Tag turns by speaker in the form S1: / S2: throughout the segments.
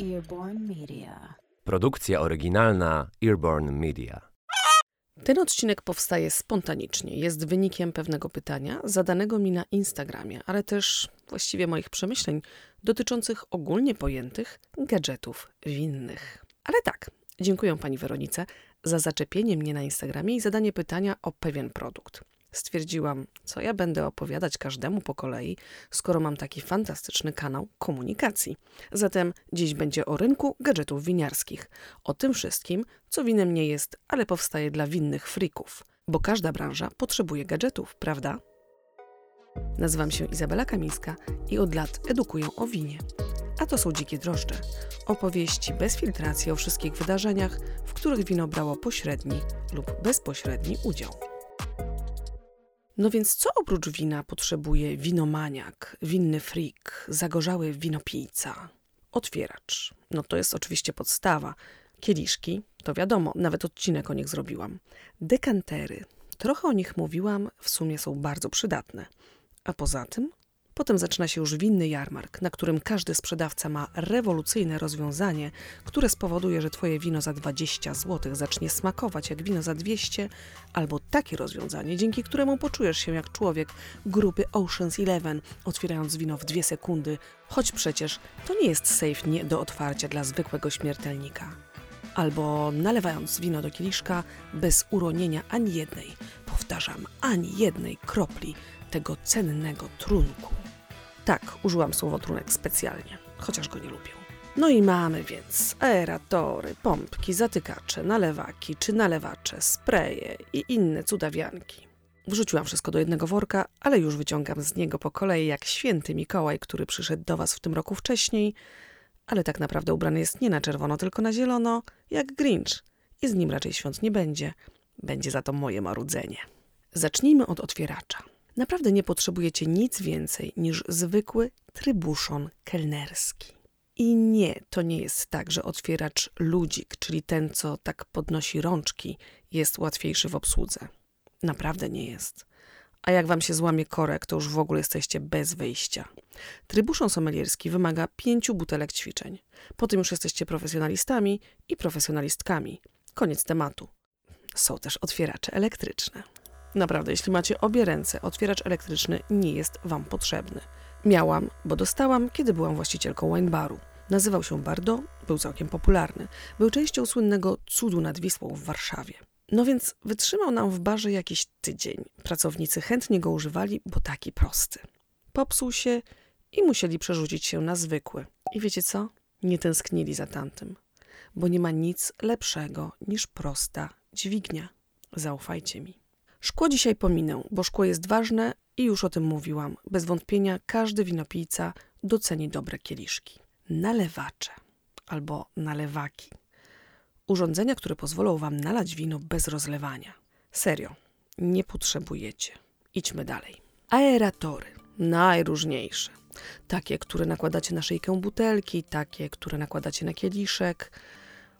S1: Earborn Media.
S2: Produkcja oryginalna Earborn Media.
S3: Ten odcinek powstaje spontanicznie. Jest wynikiem pewnego pytania zadanego mi na Instagramie, ale też właściwie moich przemyśleń dotyczących ogólnie pojętych gadżetów winnych. Ale tak, dziękuję pani Weronice za zaczepienie mnie na Instagramie i zadanie pytania o pewien produkt. Stwierdziłam, co ja będę opowiadać każdemu po kolei, skoro mam taki fantastyczny kanał komunikacji. Zatem dziś będzie o rynku gadżetów winiarskich. O tym wszystkim, co winem nie jest, ale powstaje dla winnych frików. Bo każda branża potrzebuje gadżetów, prawda? Nazywam się Izabela Kamińska i od lat edukuję o winie. A to są Dzikie Drożdże. Opowieści bez filtracji o wszystkich wydarzeniach, w których wino brało pośredni lub bezpośredni udział. No więc co oprócz wina potrzebuje winomaniak, winny freak, zagorzały winopijca? Otwieracz. No to jest oczywiście podstawa. Kieliszki, to wiadomo, nawet odcinek o nich zrobiłam. Dekantery. Trochę o nich mówiłam, w sumie są bardzo przydatne. A poza tym Potem zaczyna się już winny jarmark, na którym każdy sprzedawca ma rewolucyjne rozwiązanie, które spowoduje, że twoje wino za 20 zł zacznie smakować jak wino za 200, albo takie rozwiązanie, dzięki któremu poczujesz się jak człowiek grupy Ocean's Eleven, otwierając wino w dwie sekundy, choć przecież to nie jest safe nie do otwarcia dla zwykłego śmiertelnika. Albo nalewając wino do kieliszka bez uronienia ani jednej, powtarzam, ani jednej kropli tego cennego trunku. Tak, użyłam słowa trunek specjalnie, chociaż go nie lubię. No i mamy więc aeratory, pompki, zatykacze, nalewaki czy nalewacze, spreje i inne cudawianki. Wrzuciłam wszystko do jednego worka, ale już wyciągam z niego po kolei jak święty Mikołaj, który przyszedł do was w tym roku wcześniej, ale tak naprawdę ubrany jest nie na czerwono, tylko na zielono, jak Grinch. I z nim raczej świąt nie będzie. Będzie za to moje marudzenie. Zacznijmy od otwieracza. Naprawdę nie potrzebujecie nic więcej niż zwykły trybuszon kelnerski. I nie, to nie jest tak, że otwieracz ludzik, czyli ten, co tak podnosi rączki, jest łatwiejszy w obsłudze. Naprawdę nie jest. A jak wam się złamie korek, to już w ogóle jesteście bez wyjścia. Trybuszon somelierski wymaga pięciu butelek ćwiczeń. Potem już jesteście profesjonalistami i profesjonalistkami. Koniec tematu. Są też otwieracze elektryczne. Naprawdę, jeśli macie obie ręce, otwieracz elektryczny nie jest Wam potrzebny. Miałam, bo dostałam, kiedy byłam właścicielką wine baru. Nazywał się Bardo, był całkiem popularny. Był częścią słynnego cudu nad Wisłą w Warszawie. No więc wytrzymał nam w barze jakiś tydzień. Pracownicy chętnie go używali, bo taki prosty. Popsuł się i musieli przerzucić się na zwykły. I wiecie co? Nie tęsknili za tamtym, bo nie ma nic lepszego niż prosta dźwignia. Zaufajcie mi. Szkło dzisiaj pominę, bo szkło jest ważne i już o tym mówiłam. Bez wątpienia każdy winopijca doceni dobre kieliszki. Nalewacze albo nalewaki. Urządzenia, które pozwolą wam nalać wino bez rozlewania. Serio, nie potrzebujecie. Idźmy dalej. Aeratory. Najróżniejsze. Takie, które nakładacie na szyjkę butelki, takie, które nakładacie na kieliszek.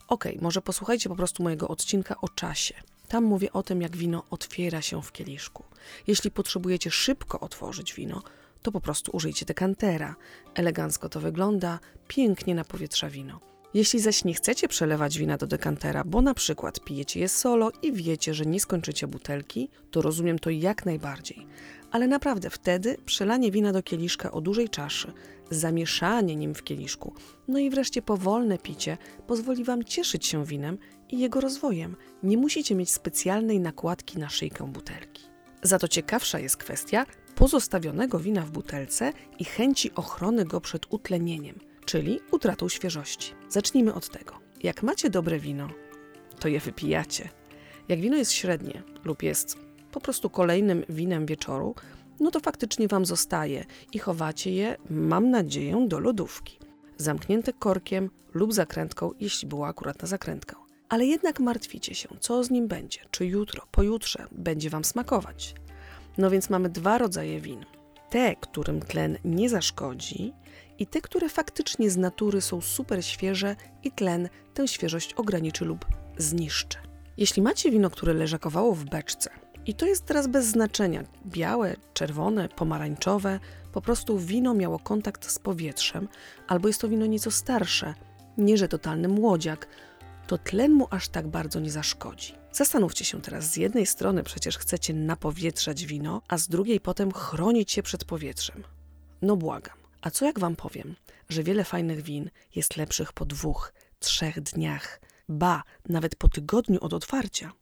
S3: Ok, może posłuchajcie po prostu mojego odcinka o czasie. Tam mówię o tym, jak wino otwiera się w kieliszku. Jeśli potrzebujecie szybko otworzyć wino, to po prostu użyjcie dekantera. Elegancko to wygląda, pięknie napowietrza wino. Jeśli zaś nie chcecie przelewać wina do dekantera, bo na przykład pijecie je solo i wiecie, że nie skończycie butelki, to rozumiem to jak najbardziej. Ale naprawdę wtedy przelanie wina do kieliszka o dużej czaszy, zamieszanie nim w kieliszku, no i wreszcie powolne picie pozwoli Wam cieszyć się winem i jego rozwojem. Nie musicie mieć specjalnej nakładki na szyjkę butelki. Za to ciekawsza jest kwestia pozostawionego wina w butelce i chęci ochrony go przed utlenieniem, czyli utratą świeżości. Zacznijmy od tego. Jak macie dobre wino, to je wypijacie. Jak wino jest średnie lub jest po prostu kolejnym winem wieczoru, no to faktycznie Wam zostaje i chowacie je, mam nadzieję, do lodówki. Zamknięte korkiem lub zakrętką, jeśli była akurat na zakrętkę ale jednak martwicie się, co z nim będzie, czy jutro, pojutrze będzie Wam smakować. No więc mamy dwa rodzaje win. Te, którym tlen nie zaszkodzi i te, które faktycznie z natury są super świeże i tlen tę świeżość ograniczy lub zniszczy. Jeśli macie wino, które leżakowało w beczce, i to jest teraz bez znaczenia, białe, czerwone, pomarańczowe, po prostu wino miało kontakt z powietrzem, albo jest to wino nieco starsze, nie że totalny młodziak, to tlen mu aż tak bardzo nie zaszkodzi. Zastanówcie się teraz, z jednej strony przecież chcecie napowietrzać wino, a z drugiej potem chronić się przed powietrzem. No błagam. A co jak wam powiem, że wiele fajnych win jest lepszych po dwóch, trzech dniach, ba, nawet po tygodniu od otwarcia?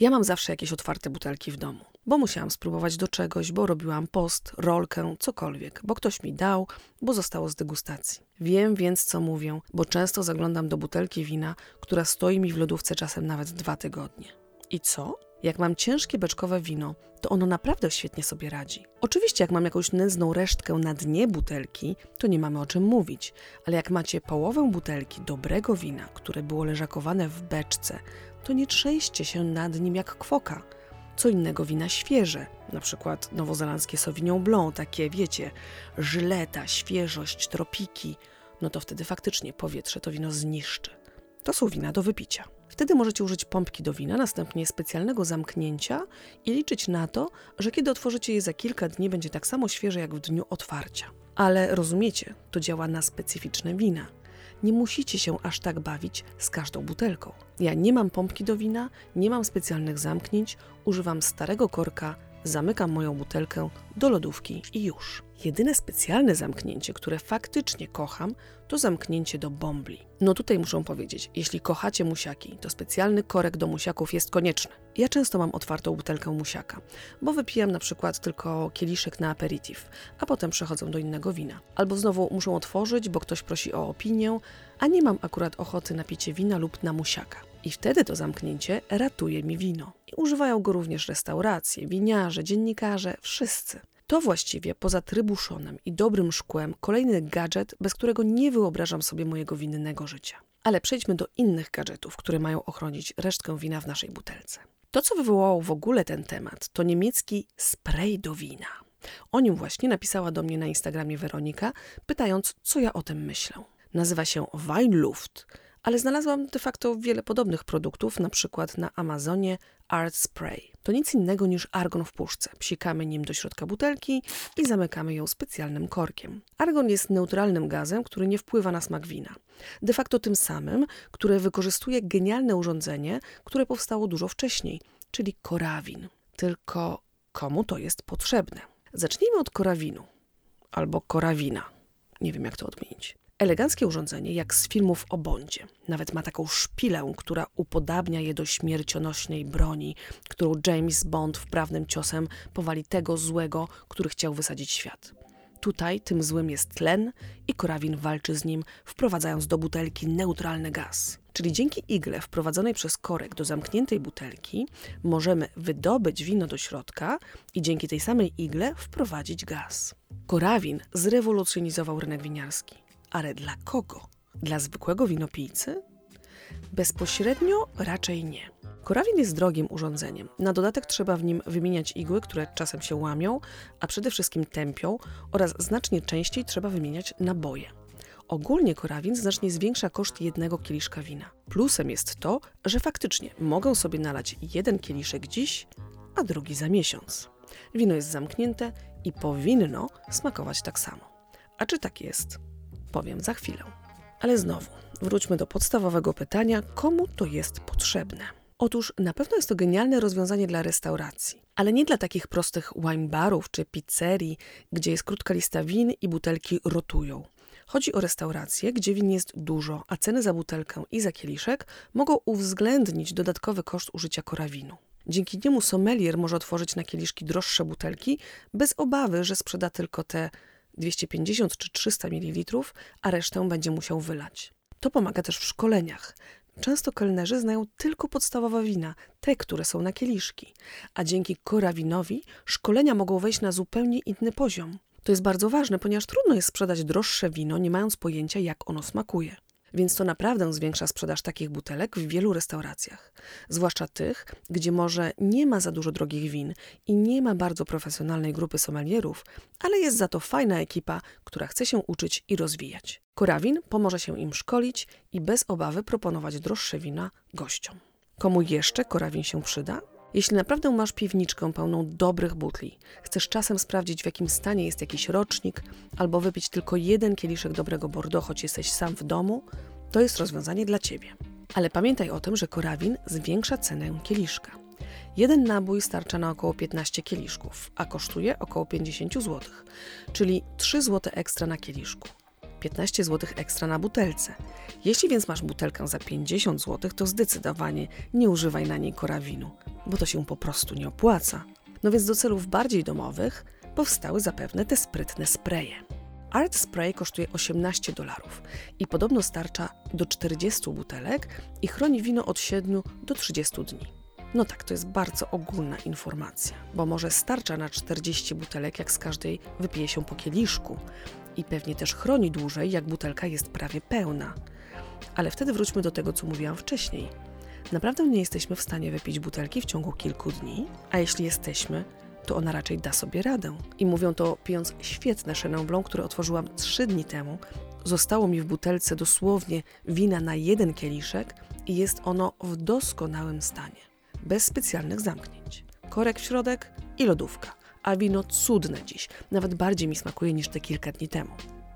S3: Ja mam zawsze jakieś otwarte butelki w domu, bo musiałam spróbować do czegoś, bo robiłam post, rolkę, cokolwiek, bo ktoś mi dał, bo zostało z degustacji. Wiem więc, co mówię, bo często zaglądam do butelki wina, która stoi mi w lodówce czasem nawet dwa tygodnie. I co? Jak mam ciężkie beczkowe wino, to ono naprawdę świetnie sobie radzi. Oczywiście, jak mam jakąś nędzną resztkę na dnie butelki, to nie mamy o czym mówić, ale jak macie połowę butelki dobrego wina, które było leżakowane w beczce, to nie trzęście się nad nim jak kwoka. Co innego wina świeże, na przykład nowozelandzkie Sauvignon Blanc, takie wiecie, żyleta, świeżość, tropiki, no to wtedy faktycznie powietrze to wino zniszczy. To są wina do wypicia. Wtedy możecie użyć pompki do wina, następnie specjalnego zamknięcia i liczyć na to, że kiedy otworzycie je za kilka dni, będzie tak samo świeże jak w dniu otwarcia. Ale rozumiecie, to działa na specyficzne wina. Nie musicie się aż tak bawić z każdą butelką. Ja nie mam pompki do wina, nie mam specjalnych zamknięć, używam starego korka, zamykam moją butelkę do lodówki i już. Jedyne specjalne zamknięcie, które faktycznie kocham, to zamknięcie do bombli. No tutaj muszę powiedzieć, jeśli kochacie musiaki, to specjalny korek do musiaków jest konieczny. Ja często mam otwartą butelkę musiaka, bo wypijam na przykład tylko kieliszek na aperitif, a potem przechodzę do innego wina. Albo znowu muszę otworzyć, bo ktoś prosi o opinię, a nie mam akurat ochoty na picie wina lub na musiaka. I wtedy to zamknięcie ratuje mi wino. I używają go również restauracje, winiarze, dziennikarze, wszyscy. To właściwie poza trybuszonem i dobrym szkłem kolejny gadżet, bez którego nie wyobrażam sobie mojego winnego życia. Ale przejdźmy do innych gadżetów, które mają ochronić resztkę wina w naszej butelce. To, co wywołało w ogóle ten temat, to niemiecki spray do wina. O nim właśnie napisała do mnie na Instagramie Weronika, pytając, co ja o tym myślę. Nazywa się Weinluft ale znalazłam de facto wiele podobnych produktów, na przykład na Amazonie Art Spray. To nic innego niż argon w puszce. Psikamy nim do środka butelki i zamykamy ją specjalnym korkiem. Argon jest neutralnym gazem, który nie wpływa na smak wina. De facto tym samym, które wykorzystuje genialne urządzenie, które powstało dużo wcześniej, czyli korawin. Tylko komu to jest potrzebne? Zacznijmy od korawinu albo korawina. Nie wiem, jak to odmienić. Eleganckie urządzenie, jak z filmów o Bondzie. Nawet ma taką szpilę, która upodabnia je do śmiercionośnej broni, którą James Bond wprawnym ciosem powali tego złego, który chciał wysadzić świat. Tutaj tym złym jest tlen i Korawin walczy z nim, wprowadzając do butelki neutralny gaz. Czyli dzięki igle wprowadzonej przez korek do zamkniętej butelki możemy wydobyć wino do środka i dzięki tej samej igle wprowadzić gaz. Korawin zrewolucjonizował rynek winiarski. Ale dla kogo? Dla zwykłego winopijcy? Bezpośrednio raczej nie. Korawin jest drogim urządzeniem. Na dodatek trzeba w nim wymieniać igły, które czasem się łamią, a przede wszystkim tępią oraz znacznie częściej trzeba wymieniać naboje. Ogólnie korawin znacznie zwiększa koszt jednego kieliszka wina. Plusem jest to, że faktycznie mogą sobie nalać jeden kieliszek dziś, a drugi za miesiąc. Wino jest zamknięte i powinno smakować tak samo. A czy tak jest? Powiem za chwilę. Ale znowu, wróćmy do podstawowego pytania, komu to jest potrzebne? Otóż na pewno jest to genialne rozwiązanie dla restauracji, ale nie dla takich prostych wine barów czy pizzerii, gdzie jest krótka lista win i butelki rotują. Chodzi o restauracje, gdzie win jest dużo, a ceny za butelkę i za kieliszek mogą uwzględnić dodatkowy koszt użycia korawinu. Dzięki niemu sommelier może otworzyć na kieliszki droższe butelki bez obawy, że sprzeda tylko te 250 czy 300 ml, a resztę będzie musiał wylać. To pomaga też w szkoleniach. Często kelnerzy znają tylko podstawowe wina, te, które są na kieliszki, a dzięki korawinowi szkolenia mogą wejść na zupełnie inny poziom. To jest bardzo ważne, ponieważ trudno jest sprzedać droższe wino, nie mając pojęcia, jak ono smakuje więc to naprawdę zwiększa sprzedaż takich butelek w wielu restauracjach. Zwłaszcza tych, gdzie może nie ma za dużo drogich win i nie ma bardzo profesjonalnej grupy sommelierów, ale jest za to fajna ekipa, która chce się uczyć i rozwijać. Korawin pomoże się im szkolić i bez obawy proponować droższe wina gościom. Komu jeszcze korawin się przyda? Jeśli naprawdę masz piwniczkę pełną dobrych butli, chcesz czasem sprawdzić w jakim stanie jest jakiś rocznik, albo wypić tylko jeden kieliszek dobrego Bordeaux, choć jesteś sam w domu, to jest rozwiązanie dla Ciebie. Ale pamiętaj o tym, że korawin zwiększa cenę kieliszka. Jeden nabój starcza na około 15 kieliszków, a kosztuje około 50 zł, czyli 3 zł ekstra na kieliszku. 15 zł ekstra na butelce. Jeśli więc masz butelkę za 50 zł, to zdecydowanie nie używaj na niej korawinu, bo to się po prostu nie opłaca. No więc do celów bardziej domowych powstały zapewne te sprytne spreje. Art Spray kosztuje 18 dolarów i podobno starcza do 40 butelek i chroni wino od 7 do 30 dni. No tak, to jest bardzo ogólna informacja, bo może starcza na 40 butelek, jak z każdej wypije się po kieliszku i pewnie też chroni dłużej, jak butelka jest prawie pełna. Ale wtedy wróćmy do tego, co mówiłam wcześniej. Naprawdę nie jesteśmy w stanie wypić butelki w ciągu kilku dni, a jeśli jesteśmy, to ona raczej da sobie radę. I mówią to pijąc świetne Chenin które otworzyłam trzy dni temu. Zostało mi w butelce dosłownie wina na jeden kieliszek i jest ono w doskonałym stanie. Bez specjalnych zamknięć. Korek w środek i lodówka. A wino cudne dziś. Nawet bardziej mi smakuje niż te kilka dni temu.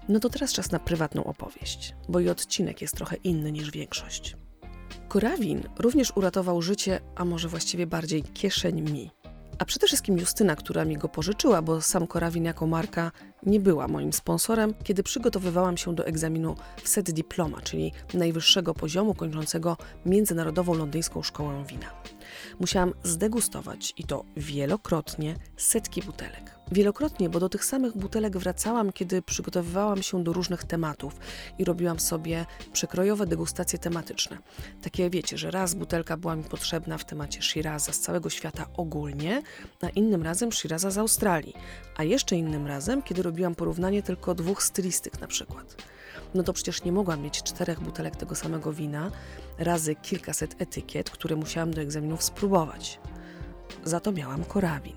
S3: No to teraz czas na prywatną opowieść, bo i odcinek jest trochę inny niż większość. Korawin również uratował życie, a może właściwie bardziej kieszeń mi. A przede wszystkim Justyna, która mi go pożyczyła, bo sam Korawin jako marka nie była moim sponsorem, kiedy przygotowywałam się do egzaminu SET Diploma, czyli najwyższego poziomu kończącego Międzynarodową Londyńską Szkołę Wina. Musiałam zdegustować i to wielokrotnie setki butelek. Wielokrotnie, bo do tych samych butelek wracałam, kiedy przygotowywałam się do różnych tematów i robiłam sobie przekrojowe degustacje tematyczne. Takie wiecie, że raz butelka była mi potrzebna w temacie Shiraza z całego świata ogólnie, a innym razem Shiraza z Australii, a jeszcze innym razem, kiedy robiłam porównanie tylko dwóch stylistyk na przykład. No to przecież nie mogłam mieć czterech butelek tego samego wina, razy kilkaset etykiet, które musiałam do egzaminów spróbować. Za to miałam korabin.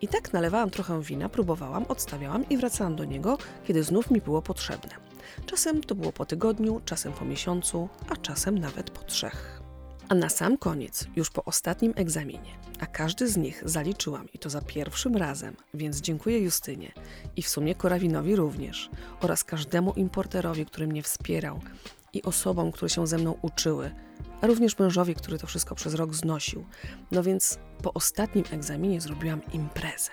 S3: I tak nalewałam trochę wina, próbowałam, odstawiałam i wracałam do niego, kiedy znów mi było potrzebne. Czasem to było po tygodniu, czasem po miesiącu, a czasem nawet po trzech. A na sam koniec, już po ostatnim egzaminie, a każdy z nich zaliczyłam i to za pierwszym razem, więc dziękuję Justynie i w sumie Korawinowi również oraz każdemu importerowi, który mnie wspierał i osobom, które się ze mną uczyły, a również mężowi, który to wszystko przez rok znosił. No więc po ostatnim egzaminie zrobiłam imprezę,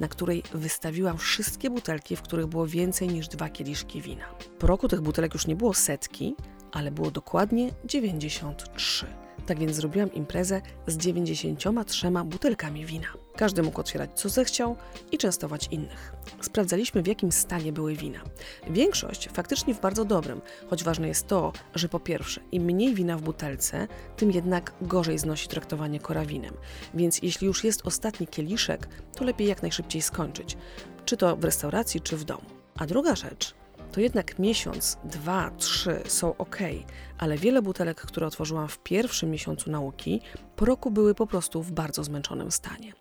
S3: na której wystawiłam wszystkie butelki, w których było więcej niż dwa kieliszki wina. Po roku tych butelek już nie było setki, ale było dokładnie 93. Tak więc zrobiłam imprezę z 93 butelkami wina. Każdy mógł otwierać co zechciał i częstować innych. Sprawdzaliśmy w jakim stanie były wina. Większość faktycznie w bardzo dobrym, choć ważne jest to, że po pierwsze, im mniej wina w butelce, tym jednak gorzej znosi traktowanie korawinem. Więc jeśli już jest ostatni kieliszek, to lepiej jak najszybciej skończyć, czy to w restauracji, czy w domu. A druga rzecz, to jednak miesiąc, dwa, trzy są ok, ale wiele butelek, które otworzyłam w pierwszym miesiącu nauki, po roku były po prostu w bardzo zmęczonym stanie.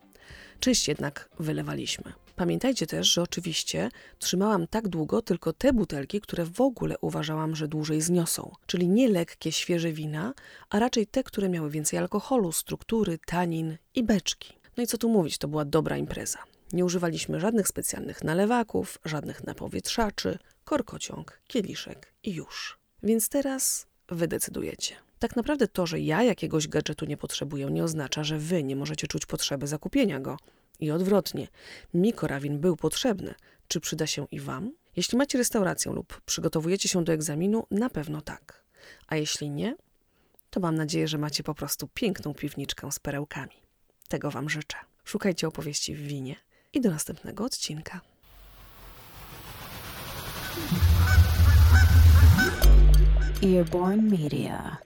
S3: Część jednak wylewaliśmy. Pamiętajcie też, że oczywiście trzymałam tak długo tylko te butelki, które w ogóle uważałam, że dłużej zniosą, czyli nie lekkie, świeże wina, a raczej te, które miały więcej alkoholu, struktury, tanin i beczki. No i co tu mówić, to była dobra impreza. Nie używaliśmy żadnych specjalnych nalewaków, żadnych napowietrzaczy, korkociąg, kieliszek i już. Więc teraz wy decydujecie. Tak naprawdę to, że ja jakiegoś gadżetu nie potrzebuję, nie oznacza, że wy nie możecie czuć potrzeby zakupienia go. I odwrotnie, mi korawin był potrzebny. Czy przyda się i wam? Jeśli macie restaurację lub przygotowujecie się do egzaminu, na pewno tak. A jeśli nie, to mam nadzieję, że macie po prostu piękną piwniczkę z perełkami. Tego wam życzę. Szukajcie opowieści w winie i do następnego odcinka.
S1: Earborn Media.